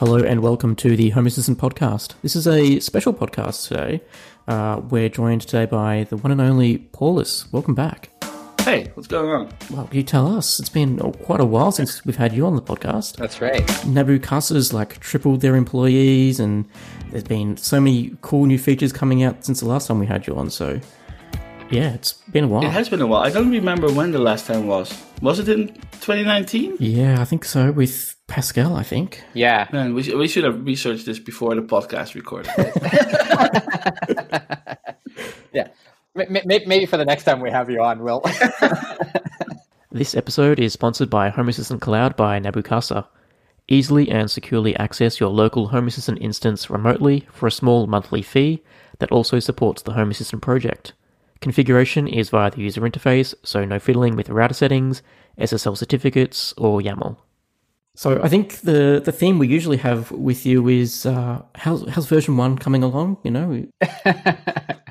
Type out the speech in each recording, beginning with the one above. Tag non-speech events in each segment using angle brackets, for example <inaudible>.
Hello and welcome to the Home Assistant Podcast. This is a special podcast today. Uh, we're joined today by the one and only Paulus. Welcome back. Hey, what's going on? Well, you tell us. It's been quite a while since we've had you on the podcast. That's right. Nabu Casa's like tripled their employees, and there's been so many cool new features coming out since the last time we had you on. So, yeah, it's been a while. It has been a while. I don't remember when the last time was. Was it in 2019? yeah, I think so. With Pascal, I think. Yeah. Man, we, we should have researched this before the podcast recorded. <laughs> <laughs> Yeah. M- m- maybe for the next time we have you on, Will. <laughs> This episode is sponsored by Home Assistant Cloud by Nabu Casa. Easily and securely access your local Home Assistant instance remotely for a small monthly fee that also supports the Home Assistant project. Configuration is via the user interface, so no fiddling with router settings, SSL certificates, or YAML. So I think the, the theme we usually have with you is uh, how's, how's version 1 coming along? You know, <laughs>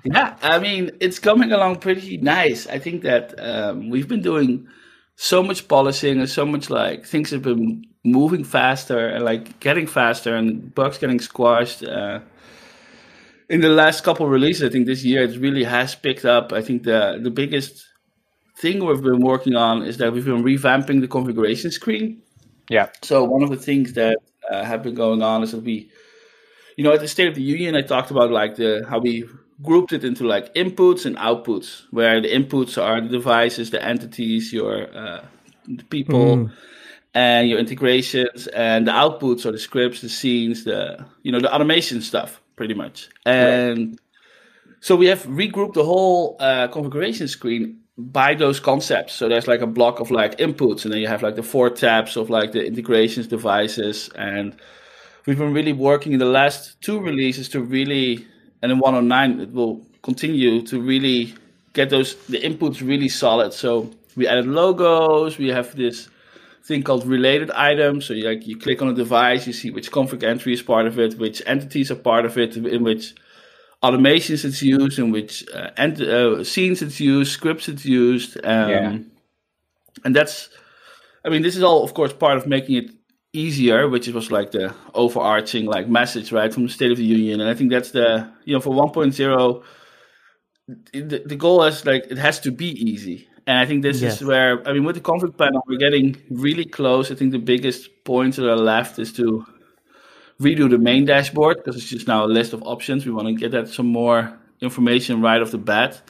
yeah, I mean, it's coming along pretty nice. I think that um, we've been doing so much polishing and so much like things have been moving faster and like getting faster and bugs getting squashed. Uh, in the last couple releases, I think this year it really has picked up. I think the the biggest thing we've been working on is that we've been revamping the configuration screen. Yeah. So one of the things that uh, have been going on is that we, you know, at the State of the Union, I talked about like the how we grouped it into like inputs and outputs, where the inputs are the devices, the entities, your uh, the people, and your integrations, and the outputs are the scripts, the scenes, the you know the automation stuff, pretty much. And so we have regrouped the whole uh, configuration screen by those concepts. So there's like a block of like inputs, and then you have like the four tabs of like the integrations, devices, and we've been really working in the last two releases to really, and in 109 it will continue to really get those the inputs really solid. So we added logos. We have this thing called related items. So you like you click on a device, you see which config entry is part of it, which entities are part of it, in which automations it's used, in which uh, ent- uh, scenes it's used, scripts it's used. Um, Yeah. And that's, I mean, this is all, of course, part of making it easier, which was like the overarching like message, right, from the State of the Union. And I think that's the, you know, for 1.0, the, the goal is like it has to be easy. And I think this Yes. is where, I mean, with the config panel, we're getting really close. I think the biggest points that are left is to redo the main dashboard because it's just now a list of options. We want to get that some more information right off the bat.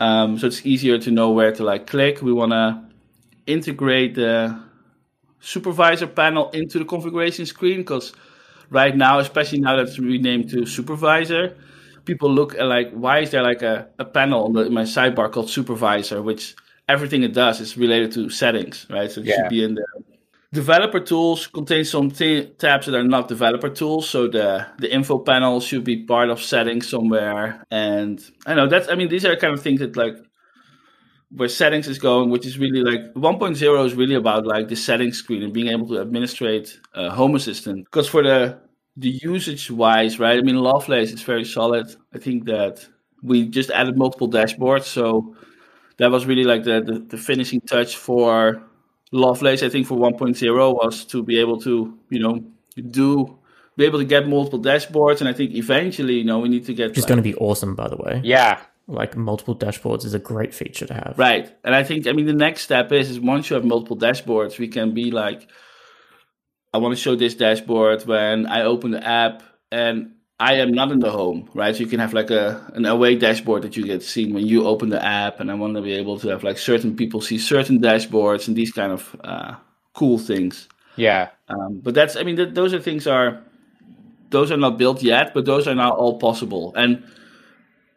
Um, so it's easier to know where to like click. We want to integrate the supervisor panel into the configuration screen because right now, especially now that it's renamed to supervisor, people look at like why is there like a, a panel on the, in my sidebar called supervisor, which everything it does is related to settings, right? So it Yeah. should be in there. Developer tools contain some tabs that are not developer tools, so the the info panel should be part of settings somewhere. And I know that's I mean these are kind of things that like where settings is going, which is really like 1.0 is really about like the settings screen and being able to administrate uh, Home Assistant. Because for the the usage wise, right? I mean, Lovelace is very solid. I think that we just added multiple dashboards, so that was really like the the, the finishing touch for Lovelace. I think for 1.0 was to be able to you know do be able to get multiple dashboards, and I think eventually you know we need to get which is like- going to be awesome, by the way. Yeah. Like multiple dashboards is a great feature to have. Right. And I think I mean the next step is is once you have multiple dashboards, we can be like I want to show this dashboard when I open the app and I am not in the home, right? So you can have like a an away dashboard that you get seen when you open the app, and I want to be able to have like certain people see certain dashboards and these kind of uh, cool things. Yeah. Um, but that's, I mean, th- those are things are, those are not built yet, but those are now all possible. And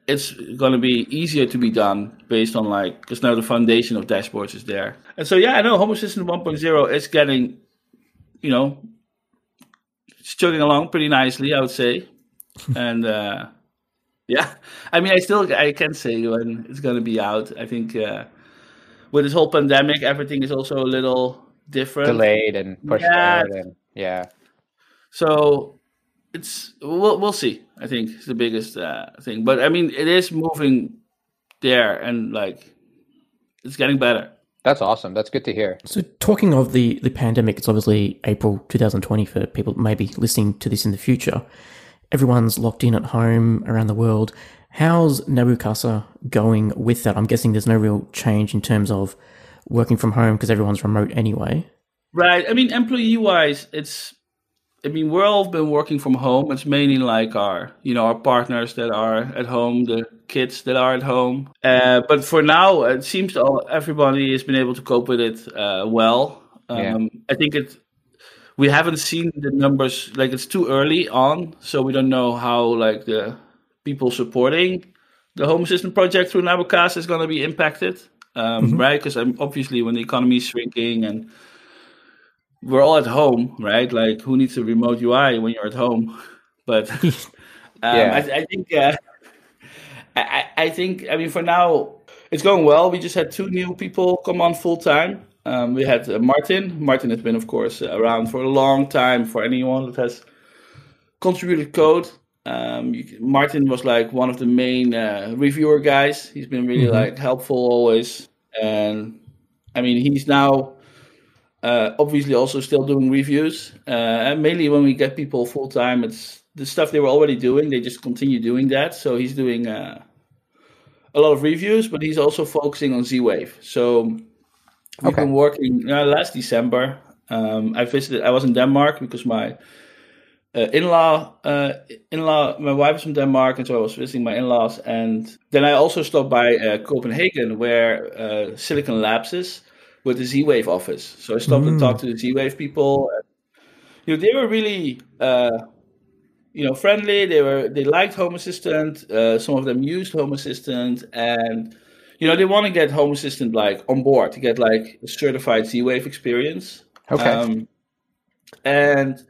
it's going to be easier to be done based on like, because now the foundation of dashboards is there. And so, yeah, I know Home Assistant 1.0 is getting, you know, it's chugging along pretty nicely, I would say. And, uh, yeah, I mean, I still, I can't say when it's going to be out. I think, uh, with this whole pandemic, everything is also a little different. Delayed and pushed Yeah. out and yeah. So it's we'll we'll see. I think it's the biggest uh, thing, but I mean it is moving there, and like it's getting better. That's awesome. That's good to hear. So, talking of the, the pandemic, it's obviously April 2020 for people maybe listening to this in the future. Everyone's locked in at home around the world. How's Nabu Casa going with that? I'm guessing there's no real change in terms of working from home because everyone's remote anyway. Right. I mean, employee wise, it's I mean, we're all been working from home. It's mainly like our, you know, our partners that are at home, the kids that are at home. Uh, but for now, it seems all, everybody has been able to cope with it uh, well. Um, yeah. I think it. We haven't seen the numbers. Like it's too early on, so we don't know how like the people supporting the home assistant project through Nabu is going to be impacted, um, mm-hmm. right? Because obviously, when the economy is shrinking and we're all at home, right? Like, who needs a remote UI when you're at home? <laughs> But <laughs> um, yeah. I, I, think, uh, I, I think, I mean, for now, it's going well. We just had two new people come on full time. Um, we had uh, Martin. Martin has been, of course, around for a long time. For anyone that has contributed code, um, you, Martin was like one of the main uh, reviewer guys. He's been really mm-hmm. like helpful always, and I mean, he's now uh, obviously, also still doing reviews. Uh, and mainly when we get people full time, it's the stuff they were already doing. They just continue doing that. So he's doing uh, a lot of reviews, but he's also focusing on Z Wave. So we've okay. been working uh, last December. Um, I visited. I was in Denmark because my uh, in-law, uh, in-law, my wife is from Denmark, and so I was visiting my in-laws. And then I also stopped by uh, Copenhagen, where uh, Silicon Labs is with the Z Wave office. So I stopped mm. and talked to the Z Wave people. And, you know, they were really, uh, you know, friendly. They were they liked Home Assistant. Uh, some of them used Home Assistant, and you know, they want to get Home Assistant like on board to get like a certified Z Wave experience. Okay. Um, and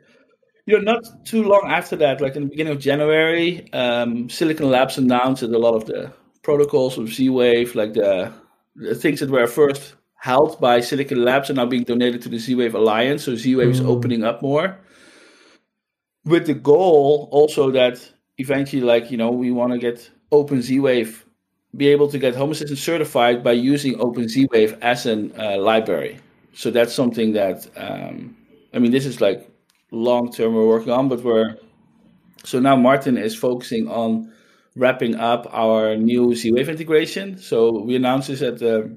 you know, not too long after that, like in the beginning of January, um, Silicon Labs announced that a lot of the protocols of Z Wave, like the, the things that were first held by Silicon Labs are now being donated to the Z Wave Alliance. So Z Wave mm. is opening up more. With the goal also that eventually, like, you know, we want to get Open Z Wave, be able to get Home Assistant certified by using Open Z Wave as a uh, library. So that's something that, um, I mean, this is like long term we're working on, but we're, so now Martin is focusing on wrapping up our new Z Wave integration. So we announced this at the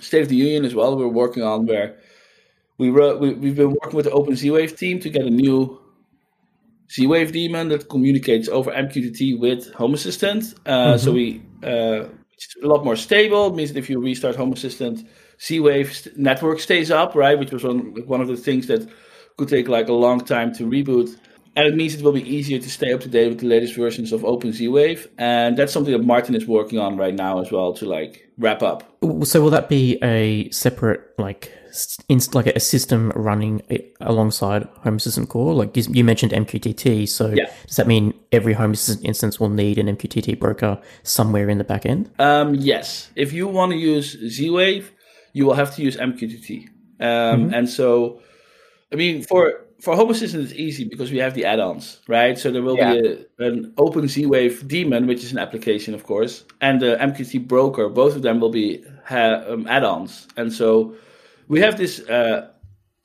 State of the Union as well. We're working on where we wrote, we, we've been working with the Open Z Wave team to get a new Z Wave daemon that communicates over MQTT with Home Assistant. Uh, mm-hmm. So we uh, it's a lot more stable. It means that if you restart Home Assistant, Z Wave st- network stays up, right? Which was one, one of the things that could take like a long time to reboot and it means it will be easier to stay up to date with the latest versions of Open Z Wave, and that's something that Martin is working on right now as well to like wrap up. So will that be a separate like like a system running alongside Home Assistant Core? Like you mentioned MQTT, so yeah. does that mean every Home Assistant instance will need an MQTT broker somewhere in the back end? Um, yes, if you want to use Z Wave, you will have to use MQTT, um, mm-hmm. and so I mean for for Home Assistant, it's easy because we have the add-ons, right? So there will yeah. be a, an Open Z-Wave daemon, which is an application, of course, and the MQTT broker. Both of them will be ha- um, add-ons, and so we have this uh,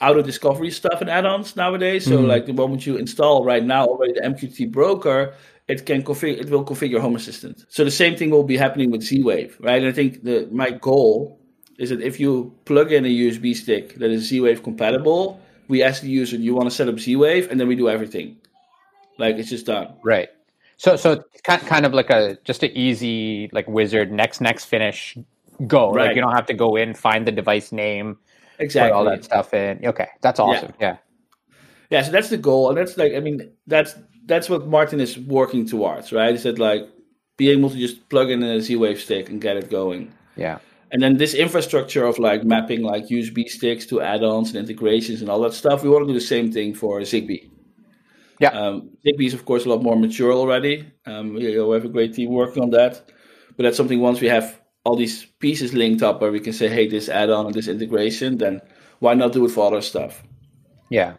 auto discovery stuff and add-ons nowadays. So mm. like the moment you install right now already the MQTT broker, it can configure, it will configure Home Assistant. So the same thing will be happening with Z-Wave, right? And I think the my goal is that if you plug in a USB stick that is Z-Wave compatible we ask the user, "Do you want to set up Z Wave?" and then we do everything. Like it's just done. Right. So so kind of like a just an easy like wizard next next finish go. Right. Like you don't have to go in find the device name, exactly all that stuff in. Okay, that's awesome. Yeah. yeah. So that's the goal, and that's like I mean that's that's what Martin is working towards, right? He said like being able to just plug in a Z Wave stick and get it going. Yeah and then this infrastructure of like mapping like USB sticks to add-ons and integrations and all that stuff, we want to do the same thing for Zigbee. Yeah, um, Zigbee is of course a lot more mature already. Um, we have a great team working on that, but that's something once we have all these pieces linked up where we can say, hey, this add-on and this integration, then why not do it for other stuff? Yeah.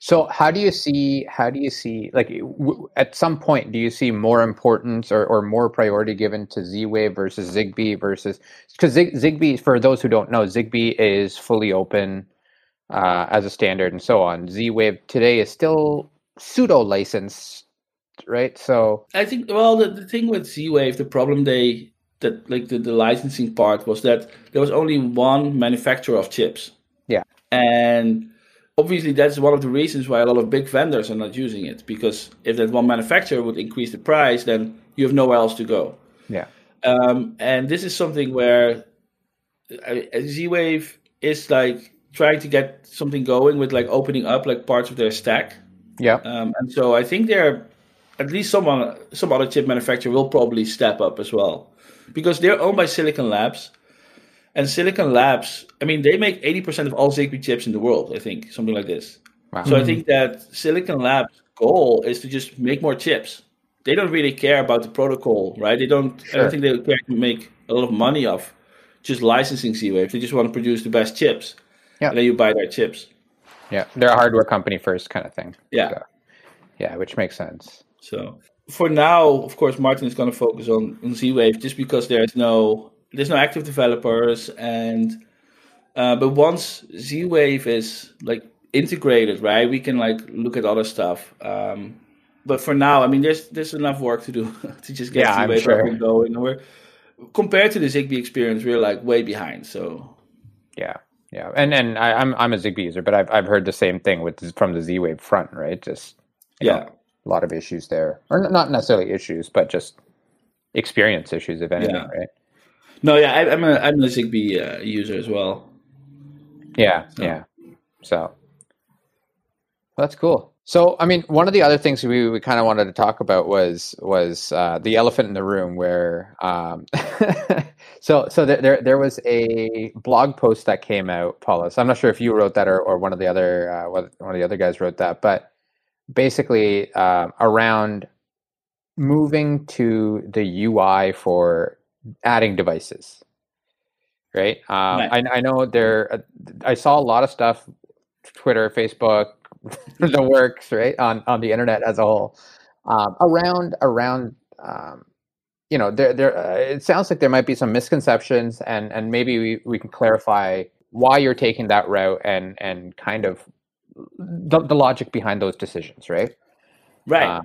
So how do you see how do you see like w- at some point do you see more importance or, or more priority given to Z-Wave versus Zigbee versus because Zig, Zigbee for those who don't know Zigbee is fully open uh, as a standard and so on. Z-Wave today is still pseudo licensed, right? So I think well the, the thing with Z-Wave the problem they that like the, the licensing part was that there was only one manufacturer of chips. Yeah. And obviously that's one of the reasons why a lot of big vendors are not using it because if that one manufacturer would increase the price then you have nowhere else to go. Yeah. Um, and this is something where z-wave is like trying to get something going with like opening up like parts of their stack. Yeah. Um, and so i think they're at least someone some other chip manufacturer will probably step up as well because they're owned by silicon labs and Silicon Labs, I mean, they make 80% of all Zigbee chips in the world, I think, something like this. Wow. So I think that Silicon Labs' goal is to just make more chips. They don't really care about the protocol, right? They don't, sure. I don't think they care to make a lot of money off just licensing Z-Wave. They just want to produce the best chips. Yeah. And then you buy their chips. Yeah. They're a hardware company first kind of thing. Yeah. So, yeah, which makes sense. So for now, of course, Martin is going to focus on, on Z-Wave just because there's no there's no active developers and uh, but once Z-Wave is like integrated, right, we can like look at other stuff. Um, but for now, I mean, there's there's enough work to do <laughs> to just get yeah, Z-Wave sure. up and going. We're compared to the Zigbee experience, we're like way behind. So yeah, yeah, and and I, am I'm, I'm a Zigbee user, but I've I've heard the same thing with from the Z-Wave front, right? Just yeah, know, a lot of issues there, or not necessarily issues, but just experience issues, if anything, yeah. right? No, yeah, I, am a I'm a Zigbee uh, user as well. Yeah, so. yeah. So well, that's cool. So, I mean, one of the other things we, we kind of wanted to talk about was was uh, the elephant in the room, where um, <laughs> so so there there was a blog post that came out, Paulus. I'm not sure if you wrote that or, or one of the other uh, one of the other guys wrote that, but basically uh, around moving to the UI for adding devices, right? Um, right. I, I know there. Uh, I saw a lot of stuff, Twitter, Facebook, <laughs> the works, right on on the internet as a whole, um, around around. Um, you know, there there. Uh, it sounds like there might be some misconceptions, and and maybe we, we can clarify why you're taking that route and and kind of the, the logic behind those decisions, right? Right. Uh,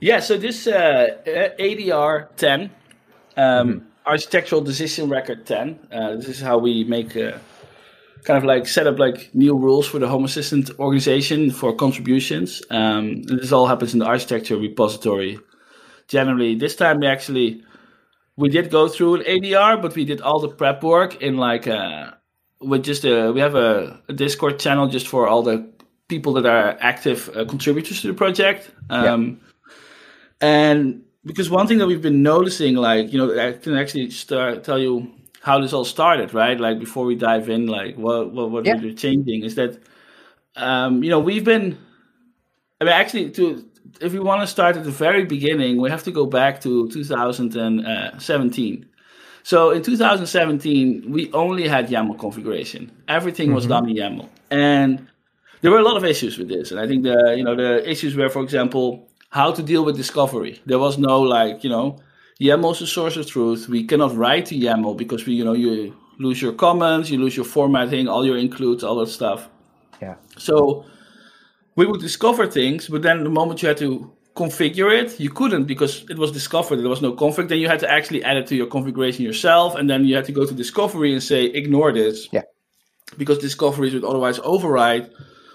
yeah. So this uh, ADR ten um, mm-hmm. Architectural Decision Record 10. Uh, this is how we make uh, kind of like set up like new rules for the Home Assistant organization for contributions. Um, this all happens in the architecture repository. Generally, this time we actually we did go through an ADR, but we did all the prep work in like uh, with just a we have a, a, Discord channel just for all the people that are active uh, contributors to the project. Um, yeah. And because one thing that we've been noticing, like you know, I can actually start tell you how this all started, right? Like before we dive in, like what what what yeah. we're changing is that, um, you know, we've been. I mean, actually, to if we want to start at the very beginning, we have to go back to 2017. So in 2017, we only had YAML configuration. Everything was mm-hmm. done in YAML, and there were a lot of issues with this. And I think the you know the issues were, for example, how to deal with discovery. There was no like, you know, YAML is a source of truth. We cannot write to YAML because we, you know, you lose your comments, you lose your formatting, all your includes, all that stuff. Yeah. So we would discover things, but then the moment you had to configure it, you couldn't because it was discovered. There was no config. Then you had to actually add it to your configuration yourself, and then you had to go to discovery and say ignore this. Yeah. Because discoveries would otherwise override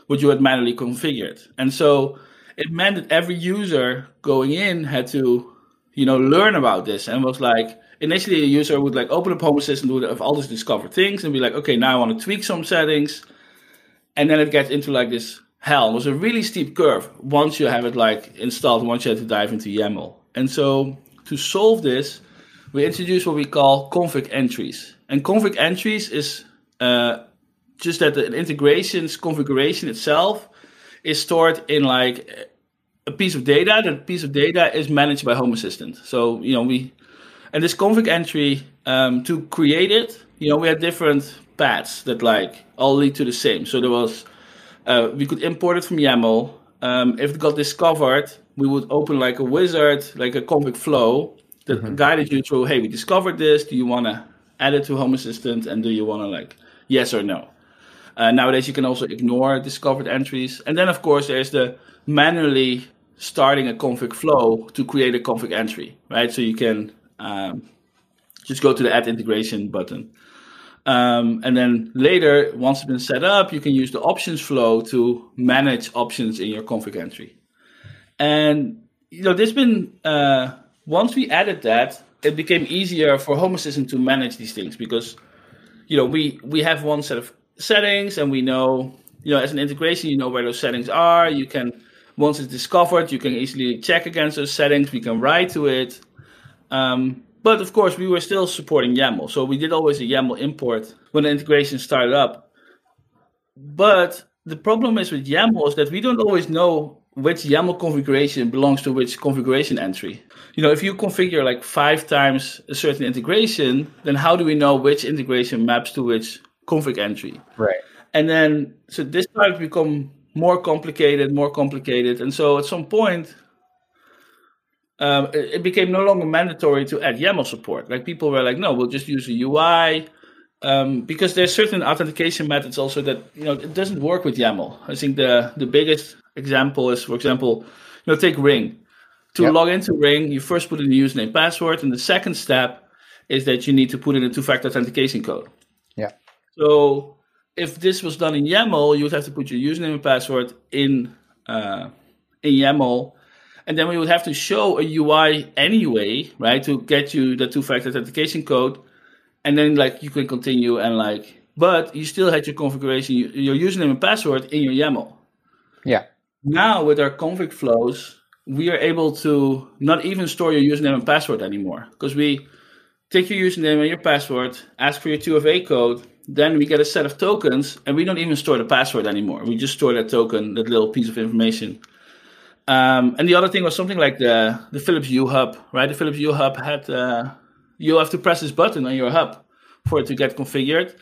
what you had manually configured. And so it meant that every user going in had to, you know, learn about this and was like, initially a user would like open up Home Assistant would have all these discovered things and be like, okay, now I want to tweak some settings. And then it gets into like this hell. Was a really steep curve once you have it like installed, once you have to dive into YAML. And so to solve this, we introduced what we call config entries. And config entries is uh, just that the integrations configuration itself is stored in like a piece of data. That piece of data is managed by Home Assistant. So you know we, and this config entry um, to create it, you know we had different paths that like all lead to the same. So there was uh, we could import it from YAML. Um, if it got discovered, we would open like a wizard, like a config flow that mm-hmm. guided you through. Hey, we discovered this. Do you want to add it to Home Assistant, and do you want to like yes or no? Uh, nowadays, you can also ignore discovered entries, and then of course there's the manually starting a config flow to create a config entry, right? So you can um, just go to the add integration button. Um, and then later, once it's been set up, you can use the options flow to manage options in your config entry. And you know, there's been uh, once we added that, it became easier for Home Assistant to manage these things because you know we we have one set of settings and we know you know as an integration you know where those settings are. You can once it's discovered, you can easily check against those settings. We can write to it. Um, but of course, we were still supporting YAML. So we did always a YAML import when the integration started up. But the problem is with YAML is that we don't always know which YAML configuration belongs to which configuration entry. You know, if you configure like five times a certain integration, then how do we know which integration maps to which config entry? Right. And then, so this started to become more complicated, more complicated. And so at some point, um, it, became no longer mandatory to add YAML support. Like people were like, no, we'll just use a UI. Um, because there's certain authentication methods also that you know it doesn't work with YAML. I think the the biggest example is, for example, you know, take Ring. To yep. log into Ring, you first put in the username password, and the second step is that you need to put in a two-factor authentication code. Yeah. So if this was done in YAML, you would have to put your username and password in uh, in YAML, and then we would have to show a UI anyway, right, to get you the two-factor authentication code, and then like you can continue and like, but you still had your configuration, your username and password in your YAML. Yeah. Now with our config flows, we are able to not even store your username and password anymore because we take your username and your password, ask for your 2FA code, then we get a set of tokens, and we don't even store the password anymore. We just store that token, that little piece of information. Um, and the other thing was something like the the Philips Hue hub, right? The Philips Hue hub had uh, you have to press this button on your hub for it to get configured,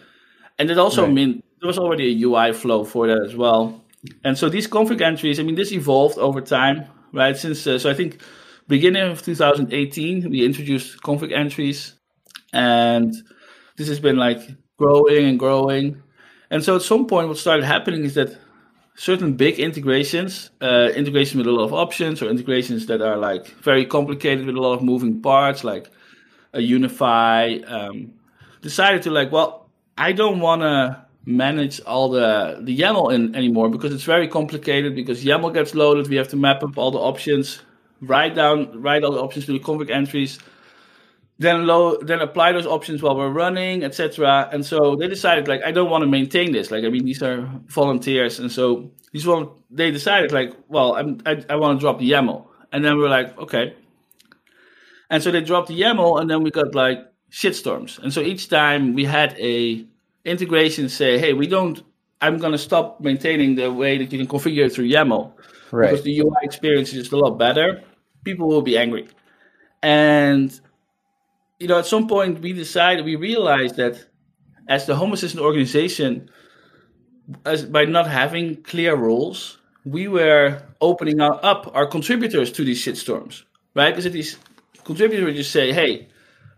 and it also right. meant there was already a UI flow for that as well. And so these config entries, I mean, this evolved over time, right? Since uh, so I think beginning of 2018 we introduced config entries, and this has been like growing and growing. And so at some point, what started happening is that certain big integrations, uh, integration with a lot of options, or integrations that are like very complicated with a lot of moving parts, like a UniFi, um, decided to like, well, I don't want to manage all the the YAML in anymore because it's very complicated. Because YAML gets loaded, we have to map up all the options, write down, write all the options to the config entries then low, then apply those options while we're running, etc. And so they decided, like, I don't want to maintain this. Like, I mean, these are volunteers, and so these one they decided, like, well, I'm, I, I want to drop the YAML, and then we're like, okay. And so they dropped the YAML, and then we got like shitstorms. And so each time we had a integration say, hey, we don't. I'm going to stop maintaining the way that you can configure it through YAML right. because the UI experience is just a lot better. People will be angry, and you know, at some point we decided, we realized that as the Home Assistant organization, as by not having clear rules, we were opening up our contributors to these shitstorms, right? Because if these contributors just say, "Hey,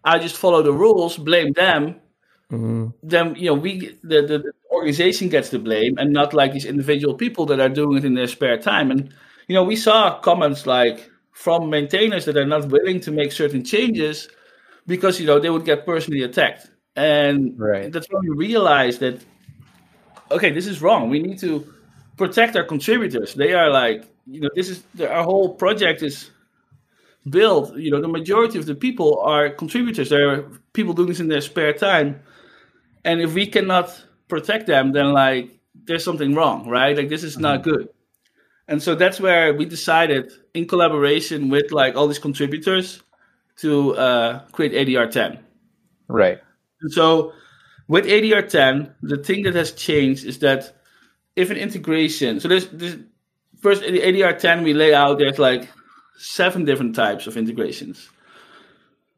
I just follow the rules, blame them," mm-hmm. then you know we the, the, the organization gets the blame, and not like these individual people that are doing it in their spare time. And you know, we saw comments like from maintainers that are not willing to make certain changes because you know they would get personally attacked, and right. that's when we realized that okay, this is wrong. We need to protect our contributors. They are like you know this is our whole project is built. You know the majority of the people are contributors. They're people doing this in their spare time, and if we cannot protect them, then like there's something wrong, right? Like this is mm-hmm. not good. And so that's where we decided, in collaboration with like all these contributors, to uh, create ADR 10. Right. And so with ADR 10, the thing that has changed is that if an integration, so there's, there's first in the ADR 10 we lay out there's like seven different types of integrations.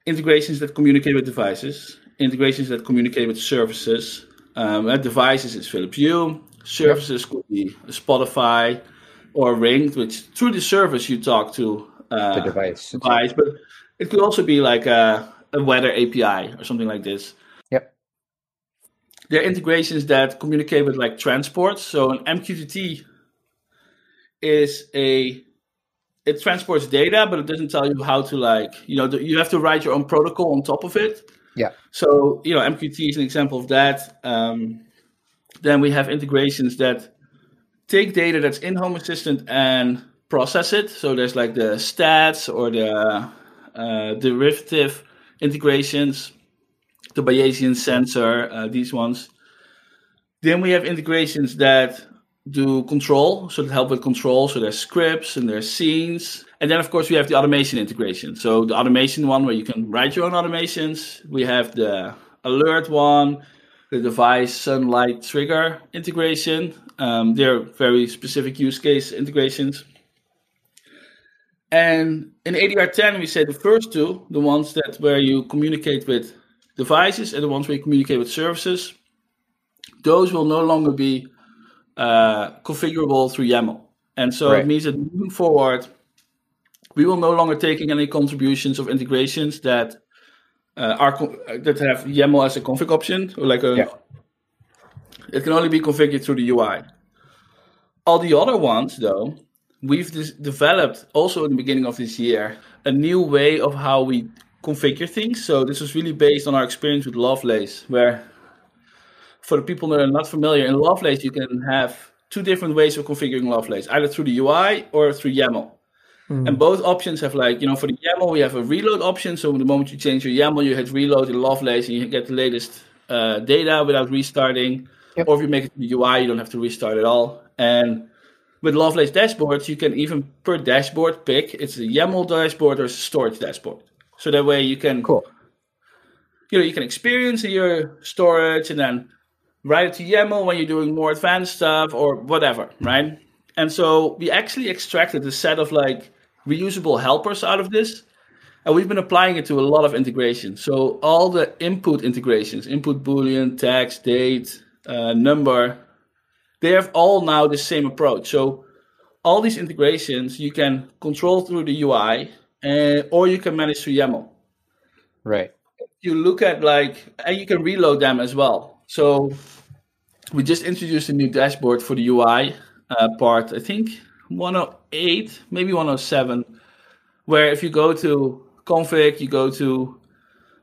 Integrations that communicate with devices, integrations that communicate with services. Um, devices is Philips Hue, Services could be Spotify or Ring, which through the service you talk to uh, the device. device, but it could also be like a, a weather API or something like this. Yep. There are integrations that communicate with like transports. So an MQTT is a it transports data, but it doesn't tell you how to like you know you have to write your own protocol on top of it. Yeah. So you know MQTT is an example of that. Um, then we have integrations that take data that's in Home Assistant and process it. So there's like the stats or the uh, derivative integrations, the Bayesian sensor, uh, these ones. Then we have integrations that do control, so that help with control. So there's scripts and there's scenes. And then, of course, we have the automation integration. So the automation one where you can write your own automations. We have the alert one, the device sunlight trigger integration. Um, they're very specific use case integrations. And in ADR 10, we say the first two, the ones that where you communicate with devices and the ones where you communicate with services, those will no longer be uh, configurable through YAML. And so Right. it means that moving forward, we will no longer taking any contributions of integrations that uh, are that have YAML as a config option or like a. Yeah. It can only be configured through the UI. All the other ones, though, we've developed also in the beginning of this year a new way of how we configure things. So this was really based on our experience with Lovelace, where for the people that are not familiar, in Lovelace you can have two different ways of configuring Lovelace, either through the UI or through YAML. And both options have like, you know, for the YAML we have a reload option. So the moment you change your YAML, you hit reload in Lovelace and you get the latest uh, data without restarting. Yep. Or if you make it to the UI, you don't have to restart at all. And with Lovelace dashboards, you can even per dashboard pick it's a YAML dashboard or a storage dashboard. So that way you can Cool. you know you can experience your storage and then write it to YAML when you're doing more advanced stuff or whatever, right? And so we actually extracted a set of like reusable helpers out of this. And we've been applying it to a lot of integrations. So all the input integrations, input boolean, text, date, uh, number, they have all now the same approach. So all these integrations you can control through the UI, uh, or you can manage through YAML Right. you look at like and you can reload them as well so we just introduced a new dashboard for the ui uh, part i think 108 maybe 107 where if you go to config you go to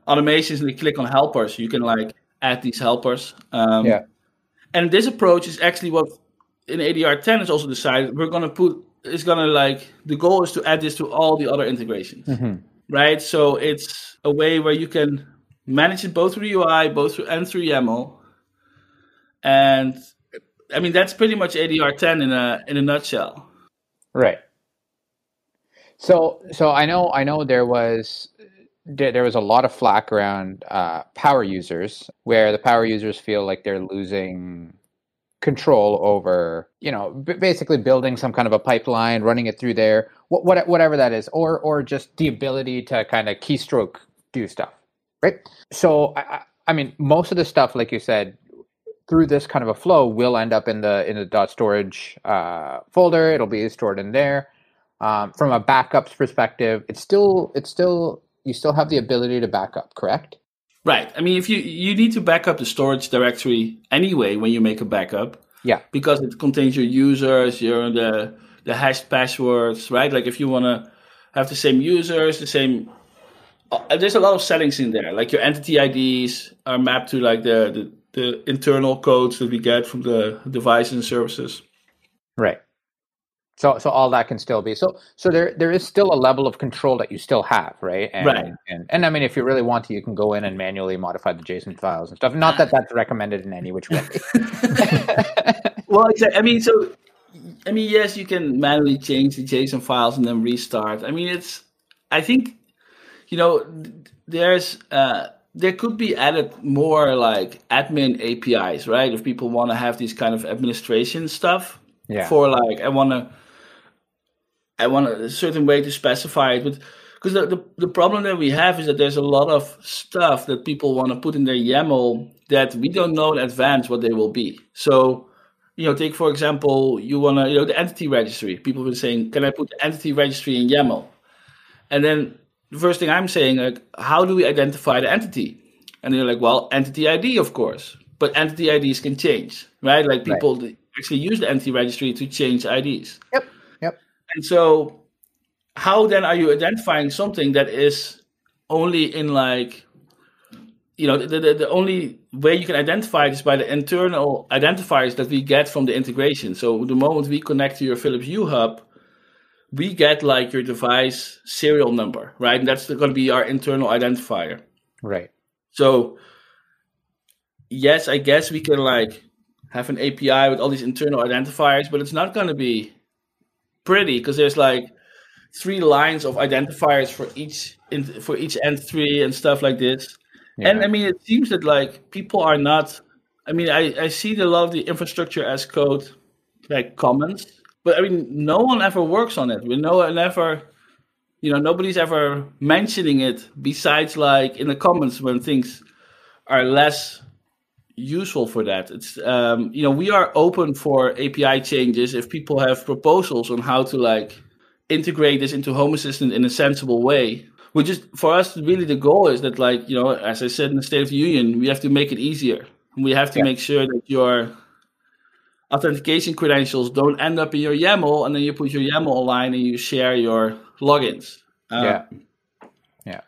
automations and you click on helpers you can like add these helpers um, Yeah. And this approach is actually what in adr 10 is also decided we're going to put it's going to like the goal is to add this to all the other integrations mm-hmm. right? So it's a way where you can manage it both through UI, both through and through YAML. And I mean that's pretty much ADR 10 in a in a nutshell. Right. So, so I know, I know there was there, there was a lot of flack around uh, power users, where the power users feel like they're losing control over, you know, b- basically building some kind of a pipeline, running it through there, what, what, whatever that is, or or just the ability to kind of keystroke do stuff, right? So, I, I- I mean, most of the stuff, like you said, through this kind of a flow will end up in the in the dot storage uh, folder. It'll be stored in there. Um, from a backups perspective, it's still it's still you still have the ability to back up, correct? Right. I mean if you you need to back up the storage directory anyway when you make a backup Yeah, because it contains your users, your the the hashed passwords, right? Like if you want to have the same users, the same uh, there's a lot of settings in there. Like your entity IDs are mapped to like the, the, the internal codes that we get from the device and services. right. So so all that can still be so so there there is still a level of control that you still have, right? And, Right. And and I mean, if you really want to, you can go in and manually modify the JSON files and stuff. Not that that's recommended in any which way. <laughs> Well, exactly. I mean, so I mean, yes, you can manually change the JSON files and then restart. I mean, it's. I think, you know, there's uh, there could be added more like admin APIs, right? If people want to have these kind of administration stuff Yeah. for like, I want to, I want a certain way to specify it, but. Because the, the, the problem that we have is that there's a lot of stuff that people want to put in their YAML that we don't know in advance what they will be. So, you know, take for example, you want to, you know, the entity registry. People have been saying, can I put the entity registry in YAML? And then the first thing I'm saying, like, how do we identify the entity? And they're like, well, entity ID, of course. But entity IDs can change, right? Like people right. actually use the entity registry to change IDs. Yep. And so, how then are you identifying something that is only in like you know, the, the, the, only way you can identify it is by the internal identifiers that we get from the integration. So the moment we connect to your Philips Hue hub, we get like your device serial number, right? And that's going to be our internal identifier. Right. So yes, I guess we can like have an API with all these internal identifiers, but it's not going to be pretty because there's like three lines of identifiers for each in, for each N3 and stuff like this yeah. And I mean, it seems that like people are not. I mean, I I see a lot of the infrastructure as code like comments, but I mean, no one ever works on it. We know it never. You know, nobody's ever mentioning it besides like in the comments when things are less useful for that. It's um, you know we are open for API changes if people have proposals on how to like integrate this into Home Assistant in a sensible way. We just for us really the goal is that like you know as i said in the state of the union we have to make it easier. We have to yeah. make sure that your authentication credentials don't end up in your yaml and then you put your yaml online and you share your logins. Uh, yeah. Yeah.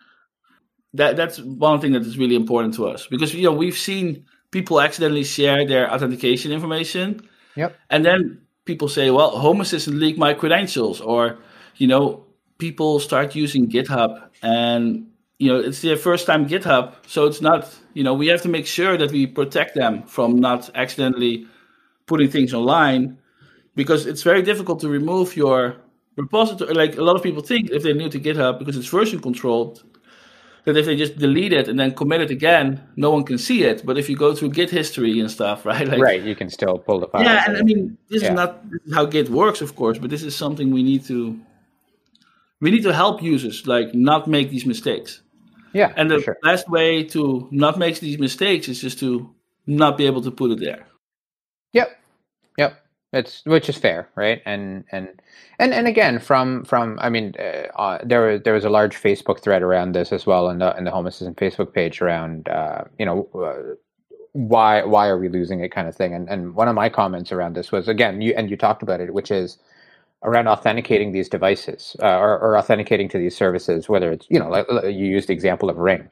That that's one thing that is really important to us because you know we've seen people accidentally share their authentication information yep and then people say well home assistant leaked my credentials or you know people start using GitHub and you know it's their first time GitHub, so it's not you know we have to make sure that we protect them from not accidentally putting things online because it's very difficult to remove your repository. Like a lot of people think if they're new to GitHub because it's version controlled, that if they just delete it and then commit it again, no one can see it. But if you go through Git history and stuff, <laughs> right? Like, right, you can still pull the file. Yeah, and I mean, this yeah. is not how Git works, of course, but this is something we need to we need to help users like not make these mistakes. Yeah. And the sure. best way to not make these mistakes is just to not be able to put it there. It's which is fair, right? And and and and again, from from I mean, uh, uh, there was there was a large Facebook thread around this as well, in the in the Home Assistant Facebook page around uh, you know uh, why why are we losing it kind of thing. And and one of my comments around this was again, you and you talked about it, which is around authenticating these devices uh, or, or, authenticating to these services, whether it's, you know, like you used the example of Ring,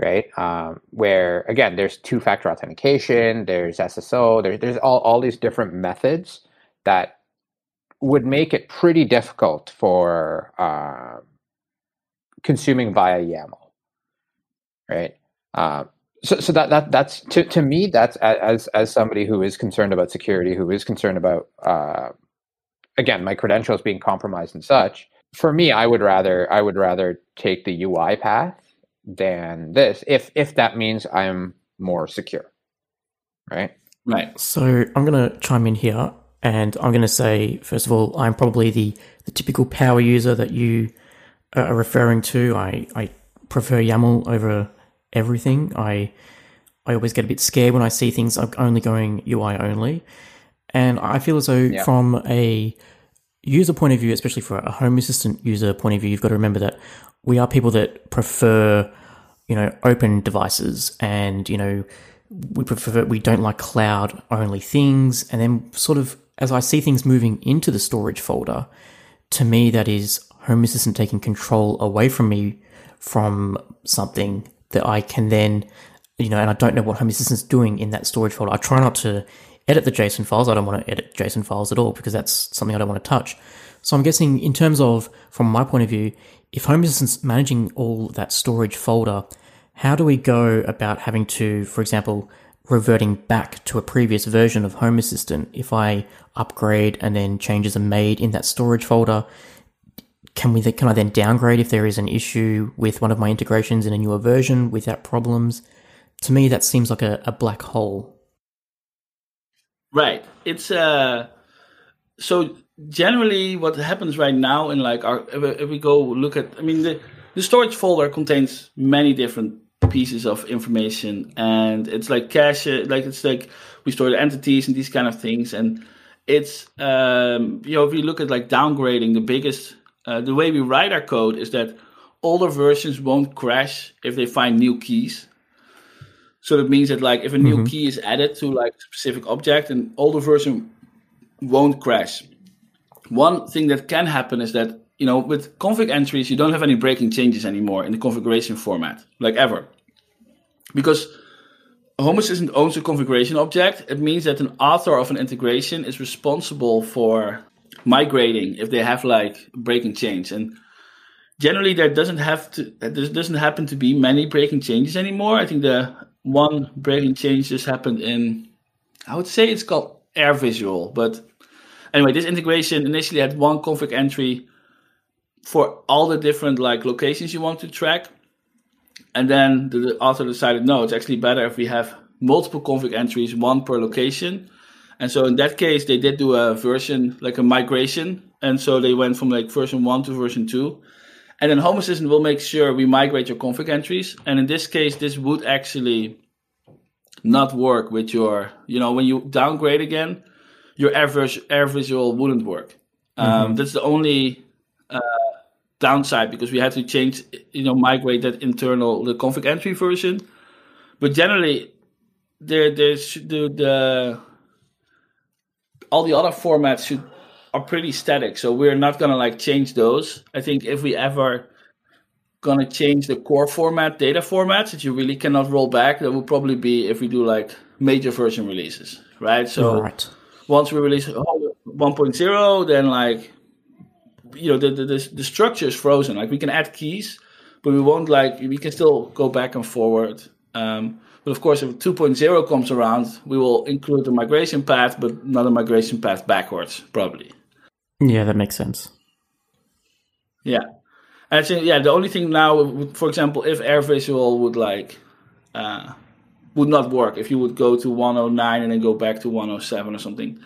right? Um, where again, there's two factor authentication, there's SSO, there, there's all, all these different methods that would make it pretty difficult for uh, consuming via YAML, right? Um, so, so that that that's to, to me that's as as somebody who is concerned about security, who is concerned about uh, again my credentials being compromised and such for me i would rather i would rather take the ui path than this if if that means i'm more secure right? Right. So i'm going to chime in here and i'm going to say first of all i'm probably the the typical power user that you uh, are referring to. I i prefer yaml over everything. I i always get a bit scared when i see things I'm only going ui only. And I feel as though, yeah. from a user point of view, especially for a Home Assistant user point of view, you've got to remember that we are people that prefer, you know, open devices, and you know, we prefer we don't like cloud only things. And then, sort of, as I see things moving into the storage folder, to me, that is Home Assistant taking control away from me from something that I can then, you know, and I don't know what Home Assistant's doing in that storage folder. I try not to edit the JSON files. I don't want to edit JSON files at all because that's something I don't want to touch. So I'm guessing in terms of, from my point of view, if Home Assistant's managing all that storage folder, how do we go about having to, for example, reverting back to a previous version of Home Assistant? If I upgrade and then changes are made in that storage folder, can we can I then downgrade if there is an issue with one of my integrations in a newer version without problems? To me, that seems like a, a black hole. Right. It's uh so generally what happens right now in like our if we go look at I mean the the storage folder contains many different pieces of information, and it's like cache, like it's like we store the entities and these kind of things, and it's um, you know if you look at like downgrading, the biggest uh, the way we write our code is that older versions won't crash if they find new keys. So that means that like if a new mm-hmm. key is added to like a specific object, an older version won't crash. One thing that can happen is that you know with config entries you don't have any breaking changes anymore in the configuration format, like ever, because Home Assistant owns a configuration object. It means that an author of an integration is responsible for migrating if they have like breaking change and generally there doesn't have to there doesn't happen to be many breaking changes anymore i think the one breaking change just happened in, I would say it's called AirVisual. But anyway, this integration initially had one config entry for all the different like locations you want to track. And then the author decided, no, it's actually better if we have multiple config entries, one per location. And so in that case, they did do a version, like a migration. And so they went from like version one to version two. And then Home Assistant will make sure we migrate your config entries. And in this case, this would actually not work with your, you know, when you downgrade again, your average AirVisual wouldn't work. Um, mm-hmm. That's the only uh, downside because we had to change, you know, migrate that internal the config entry version. But generally, there there's the, the all the other formats should are pretty static. So we're not gonna like change those. I think if we ever gonna change the core format, data formats that you really cannot roll back, that will probably be if we do like major version releases, right? So right. once we release 1.0, then like you know the, the the structure is frozen. Like we can add keys, but we won't like we can still go back and forward. Um, but of course, if 2.0 comes around, we will include the migration path, but not a migration path backwards, probably. Yeah, that makes sense. Yeah, I think yeah, the only thing now, for example, if AirVisual would like uh, would not work if you would go to 109 and then go back to 107 or something.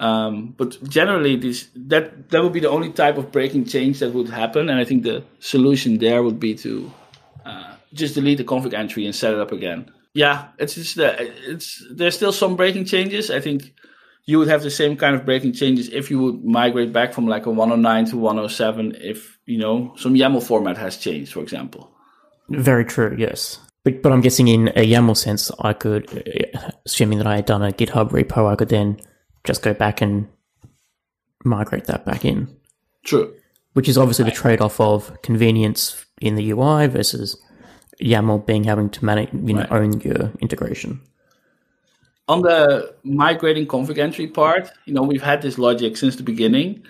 Um, but generally, this that that would be the only type of breaking change that would happen, and I think the solution there would be to uh, just delete the config entry and set it up again. Yeah, it's just uh, it's there's still some breaking changes. I think you would have the same kind of breaking changes if you would migrate back from like a 109 to 107 if you know some YAML format has changed, for example. Very true. Yes. But, but I'm guessing in a YAML sense, I could, assuming that I had done a GitHub repo, I could then just go back and migrate that back in. True. Which is obviously the trade off of convenience in the UI versus YAML being having to manage, you know, right. own your integration on the migrating config entry part, you know, we've had this logic since the beginning,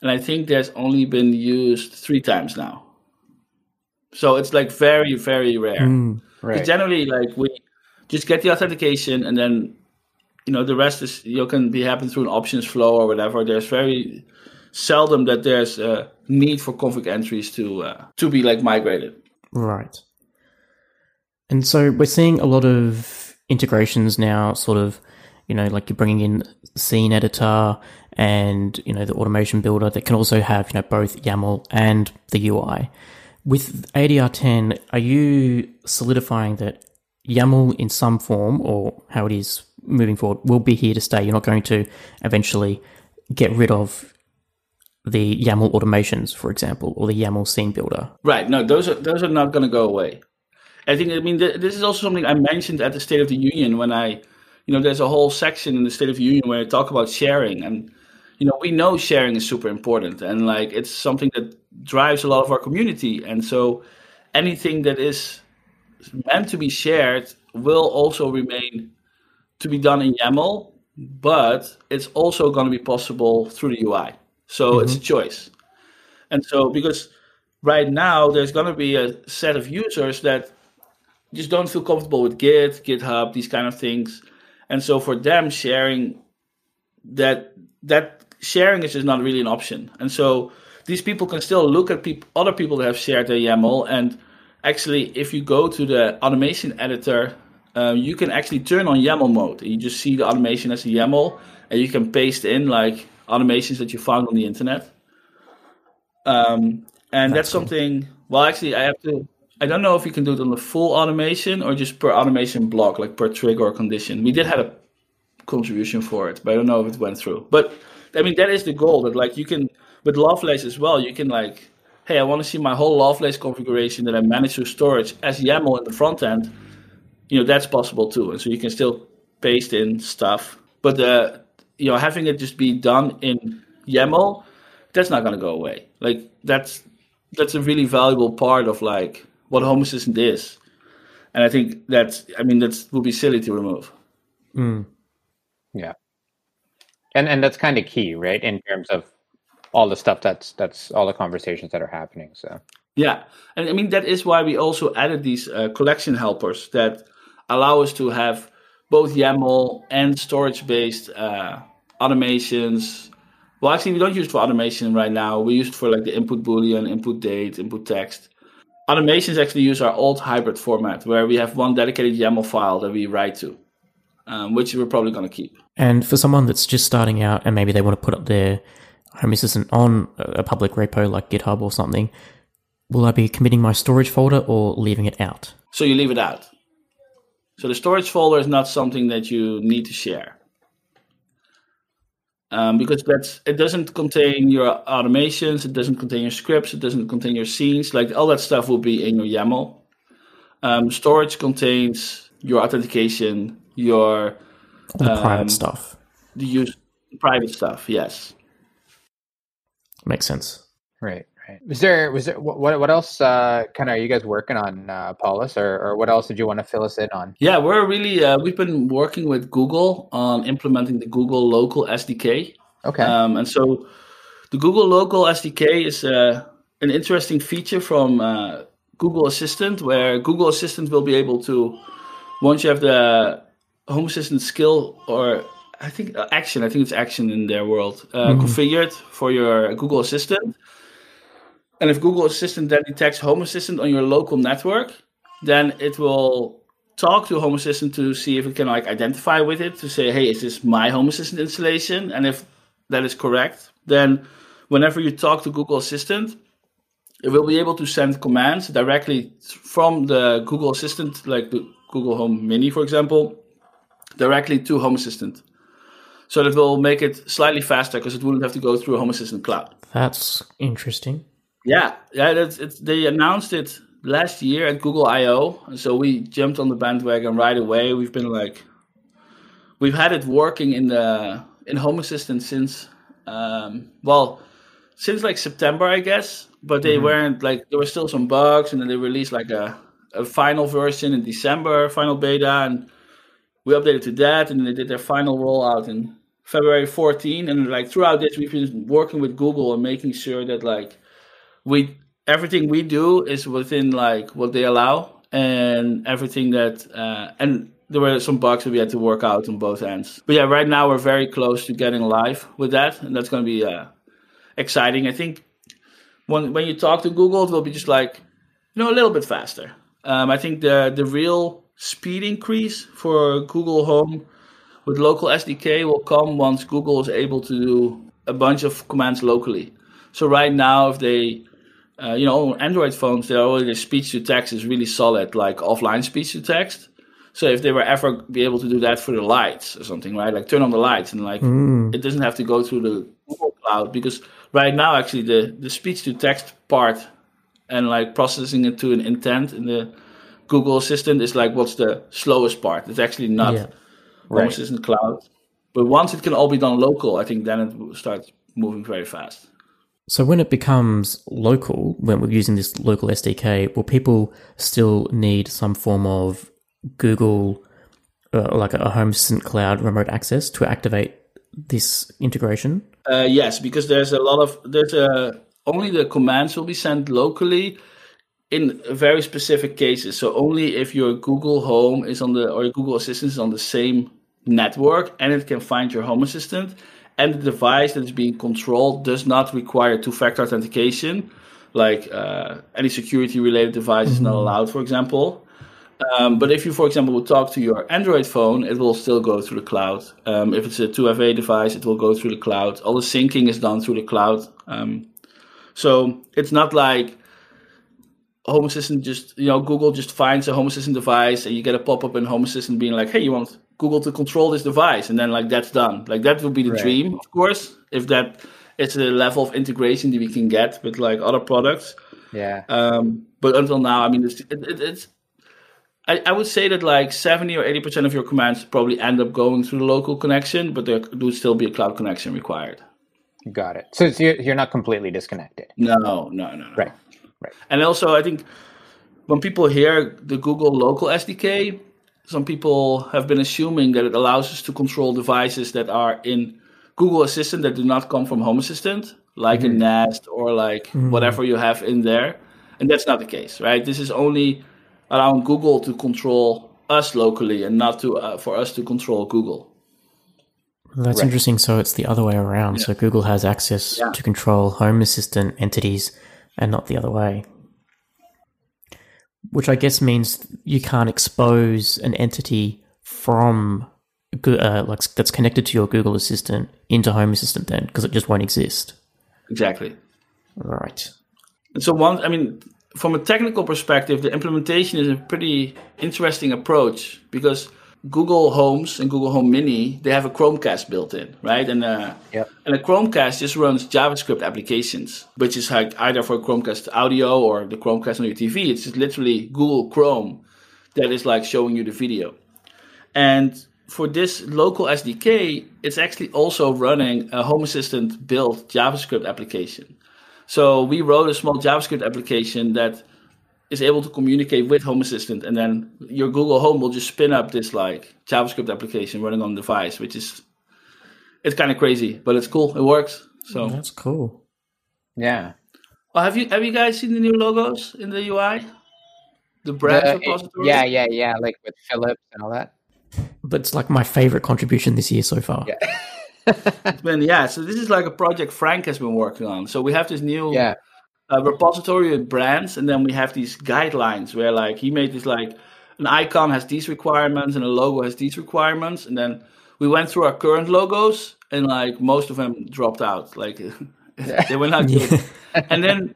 and I think there's only been used three times now. So it's like very, very rare. Mm, right. Generally, like we just get the authentication, and then you know the rest is you can be happen through an options flow or whatever. There's very seldom that there's a need for config entries to uh, to be like migrated. Right. And so we're seeing a lot of integrations now sort of, you know, like you're bringing in scene editor and, you know, the automation builder that can also have, you know, both YAML and the UI. With ADR 10, are you solidifying that YAML in some form or how it is moving forward will be here to stay? You're not going to eventually get rid of the YAML automations, for example, or the YAML scene builder. Right. No, those are those are not going to go away. I think I mean th- this is also something I mentioned at the State of the Union when I, you know, there's a whole section in the State of the Union where I talk about sharing, and you know, we know sharing is super important, and like it's something that drives a lot of our community, and so anything that is meant to be shared will also remain to be done in YAML, but it's also going to be possible through the UI. So mm-hmm. it's a choice, and so because right now there's going to be a set of users that just don't feel comfortable with Git, GitHub, these kind of things. And so for them, sharing that that sharing is just not really an option. And so these people can still look at peop- other people that have shared their YAML. And actually, if you go to the automation editor, uh, you can actually turn on YAML mode. You just see the automation as a YAML, and you can paste in like automations that you found on the internet. Um, and that's, that's cool. something. Well, actually, I have to I don't know if you can do it on the full automation or just per automation block, like per trigger or condition. We did have a contribution for it, but I don't know if it went through. But I mean, that is the goal. That like you can with Lovelace as well. You can like, hey, I want to see my whole Lovelace configuration that I manage through storage as YAML in the front end. You know, that's possible too, and so you can still paste in stuff. But uh, you know, having it just be done in YAML, that's not going to go away. Like that's that's a really valuable part of like what Home Assistant is, and I think that's I mean that would be silly to remove. Mm. Yeah, and and that's kind of key, right? In terms of all the stuff that's that's all the conversations that are happening. So yeah, and I mean that is why we also added these uh, collection helpers that allow us to have both YAML and storage-based uh, automations. Well, actually, we don't use it for automation right now. We use it for like the input boolean, input date, input text. Automations actually use our old hybrid format where we have one dedicated YAML file that we write to, um, which we're probably going to keep. And for someone that's just starting out and maybe they want to put up their Home Assistant on a public repo like GitHub or something, will I be committing my storage folder or leaving it out? So you leave it out. So the storage folder is not something that you need to share. Um, because that's it doesn't contain your automations, it doesn't contain your scripts, it doesn't contain your scenes. Like all that stuff will be in your YAML. Um, storage contains your authentication, your the um, private stuff. The use private stuff, yes. Makes sense. Right. Right. Was there was there what what else uh, kind of are you guys working on, uh, Paulus, or, or what else did you want to fill us in on? Yeah, we're really uh, we've been working with Google on implementing the Google Local SDK. Okay. Um, and so the Google Local SDK is uh, an interesting feature from uh, Google Assistant, where Google Assistant will be able to once you have the Home Assistant skill or I think uh, action, I think it's action in their world, mm-hmm. configured for your Google Assistant and if Google Assistant then detects Home Assistant on your local network, then it will talk to Home Assistant to see if it can like identify with it to say, hey, is this my Home Assistant installation? And if that is correct, then whenever you talk to Google Assistant, it will be able to send commands directly from the Google Assistant, like the Google Home Mini, for example, directly to Home Assistant. So that will make it slightly faster because it wouldn't have to go through Home Assistant cloud. That's interesting. Yeah, yeah, that's it's, they announced it last year at Google I/O, so we jumped on the bandwagon right away. We've been like, we've had it working in the in Home Assistant since, um, well, since like September, I guess. But they mm-hmm. weren't like there were still some bugs, and then they released like a a final version in December, final beta, and we updated to that, and they did their final rollout in February 14. And like throughout this, we've been working with Google and making sure that like we everything we do is within like what they allow, and everything that uh, and there were some bugs that we had to work out on both ends. But yeah, right now we're very close to getting live with that, and that's going to be uh, exciting. I think when when you talk to Google, it will be just like you know a little bit faster. Um, I think the the real speed increase for Google Home with local SDK will come once Google is able to do a bunch of commands locally. So right now, if they uh, you know, Android phones, they're already speech to text is really solid, like offline speech to text. So if they were ever be able to do that for the lights or something, right? Like turn on the lights and like mm. it doesn't have to go through the Google Cloud because right now actually the the speech to text part and like processing it to an intent in the Google Assistant is like what's the slowest part. It's actually not yeah. Home Assistant Cloud. But once it can all be done local, I think then it will start moving very fast. So when it becomes local, when we're using this local SDK, will people still need some form of Google, uh, like a Home Assistant Cloud remote access to activate this integration? Uh, yes, because there's a lot of there's a only the commands will be sent locally in very specific cases. So only if your Google Home is on the or your Google Assistant is on the same network and it can find your Home Assistant and the device that is being controlled does not require two-factor authentication, like uh, any security-related device is not mm-hmm. allowed, for example. Um, but if you, for example, would talk to your Android phone, it will still go through the cloud. Um, if it's a 2FA device, it will go through the cloud. All the syncing is done through the cloud. Um, so it's not like Home Assistant just you know Google just finds a Home Assistant device and you get a pop up in Home Assistant being like, hey, you want Google to control this device, and then like that's done. Like that would be the Right. dream, of course, if that is a level of integration that we can get with like other products. Yeah. Um, but until now, I mean, it's, it, it, it's I, I would say that like seventy or eighty percent of your commands probably end up going through the local connection, but there would still be a cloud connection required. Got it. So it's, you're, you're not completely disconnected. No, no, no, no. Right. Right. And also, I think when people hear the Google Local SDK, some people have been assuming that it allows us to control devices that are in Google Assistant that do not come from Home Assistant, like a Nest or like whatever you have in there. And that's not the case, right? This is only allowing Google to control us locally and not to uh, for us to control Google. That's Right. interesting. So it's the other way around. So Google has access Yeah. to control Home Assistant entities and not the other way. Which I guess means you can't expose an entity from uh, like that's connected to your Google Assistant into Home Assistant then because it just won't exist. Exactly. Right. And so one, I mean, from a technical perspective, the implementation is a pretty interesting approach because Google Homes and Google Home Mini they have a Chromecast built in, right? And uh, Yep. and a Chromecast just runs JavaScript applications, which is like either for Chromecast audio or the Chromecast on your TV. It's just literally Google Chrome that is like showing you the video. And for this local SDK, it's actually also running a Home Assistant built JavaScript application. So we wrote a small JavaScript application that is able to communicate with Home Assistant, and then your Google Home will just spin up this like JavaScript application running on the device, which is it's kind of crazy, but it's cool. It works. So, That's cool. Yeah. well, have you have you guys seen the new logos in the UI? The brand uh, The- repository. yeah, yeah, yeah. Like with Philips and all that. But it's like my favorite contribution this year so far. Yeah. <laughs> It's been yeah. So this is like a project Frank has been working on. So we have this new Yeah. Uh, repository with brands, and then we have these guidelines where like he made this like an icon has these requirements and a logo has these requirements, and then we went through our current logos, and like most of them dropped out, like <laughs> they were not good. <laughs> and then.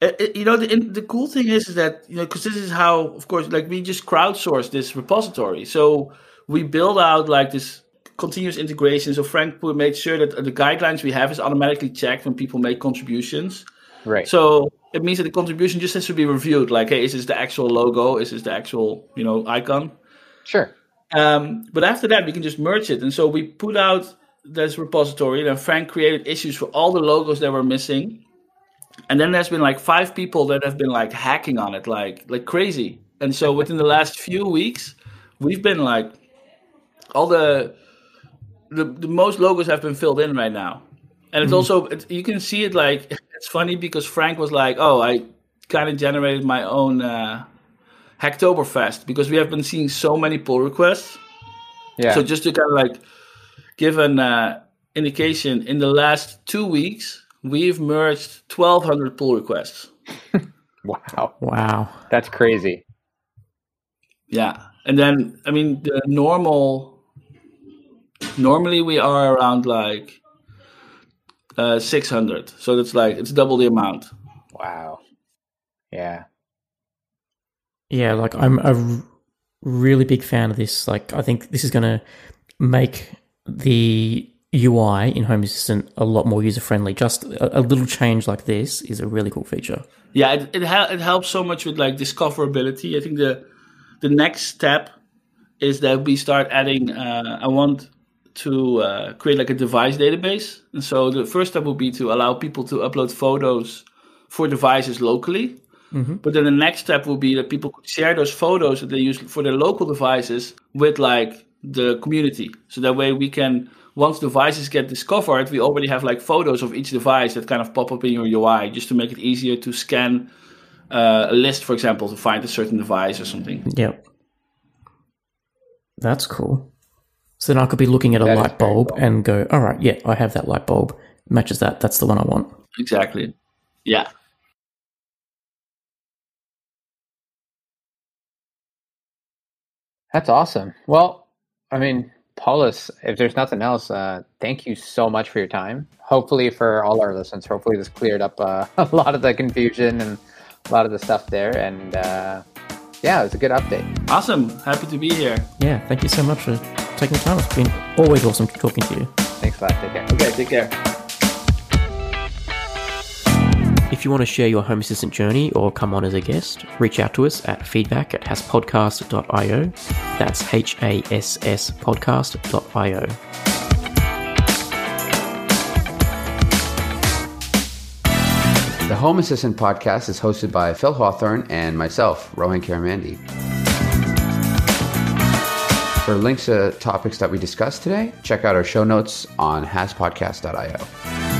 it- it- you know the the cool thing is, is that you know because this is how of course like we just crowdsource this repository so we build out like this continuous integration so frank made sure that the guidelines we have is automatically checked when people make contributions Right. so it means that the contribution just has to be reviewed. Like, hey, is this the actual logo? Is this the actual, you know, icon? sure. Um, but after that, we can just merge it. And so we put out this repository, and then Frank created issues for all the logos that were missing. And then there's been like five people that have been like hacking on it, like like crazy. And so <laughs> within the last few weeks, we've been like all the the, the most logos have been filled in right now. And it's also it, you can see it like <laughs> it's funny because Frank was like, "Oh, I kind of generated my own uh, Hacktoberfest because we have been seeing so many pull requests." Yeah. So just to kind of like give an uh, indication, in the last two weeks, we've merged 1,200 pull requests. <laughs> wow. Wow. That's crazy. Yeah, and then I mean the normal. Normally we are around like uh, 600, so that's like it's double the amount. Wow. Yeah. Yeah, like I'm a r- really big fan of this. Like, I think this is going to make the UI in Home Assistant a lot more user friendly. Just a, a little change like this is a really cool feature. Yeah, it it, hel- it helps so much with like discoverability. I think the the next step is that we start adding. Uh, I want to uh, create like a device database, and so the first step would be to allow people to upload photos for devices locally. But then the next step would be that people could share those photos that they use for their local devices with like the community. So that way we can once devices get discovered, we already have like photos of each device that kind of pop up in your UI just to make it easier to scan uh, a list, for example, to find a certain device or something. Yep. That's cool. So then I could be looking at a That is light bulb cool. and go, all right, yeah, I have that light bulb. Matches that. That's the one I want. Exactly. Yeah. That's awesome. Well, I mean, Paulus, if there's nothing else, uh, thank you so much for your time. Hopefully, for all our listeners, hopefully this cleared up uh, <laughs> a lot of the confusion and a lot of the stuff there, and uh, yeah, it was a good update. Awesome. Happy to be here. Yeah, thank you so much for taking the time. It's been always awesome talking to you. Thanks a lot. Take care. Okay, take care. If you want to share your Home Assistant journey or come on as a guest, reach out to us at feedback at hasspodcast.io. That's H A S S podcast.io. The Home Assistant podcast is hosted by Phil Hawthorne and myself, Rohan Karamandi. For links to topics that we discussed today, check out our show notes on hasspodcast.io.